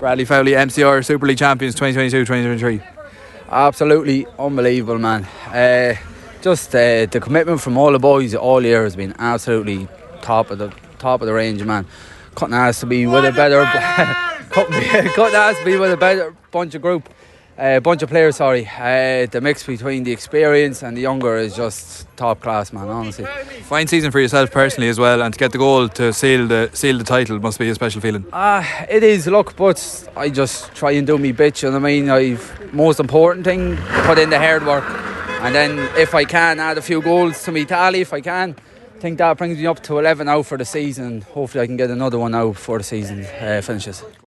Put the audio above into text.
Bradley Fowley, MCR Super League champions 2022-2023. Absolutely unbelievable, man. Uh, just uh, the commitment from all the boys all year has been absolutely top of the top of the range, man. Couldn't ask to be with a better, couldn't, ask to be with a better bunch of group a bunch of players, sorry. Uh, the mix between the experience and the younger is just top class, man. Honestly, fine season for yourself personally as well, and to get the goal to seal the seal the title must be a special feeling. Ah, uh, it is. Look, but I just try and do me bitch. You know what I mean? I've most important thing put in the hard work, and then if I can add a few goals to me tally, if I can. I think that brings me up to 11 out for the season. Hopefully, I can get another one out before the season uh, finishes.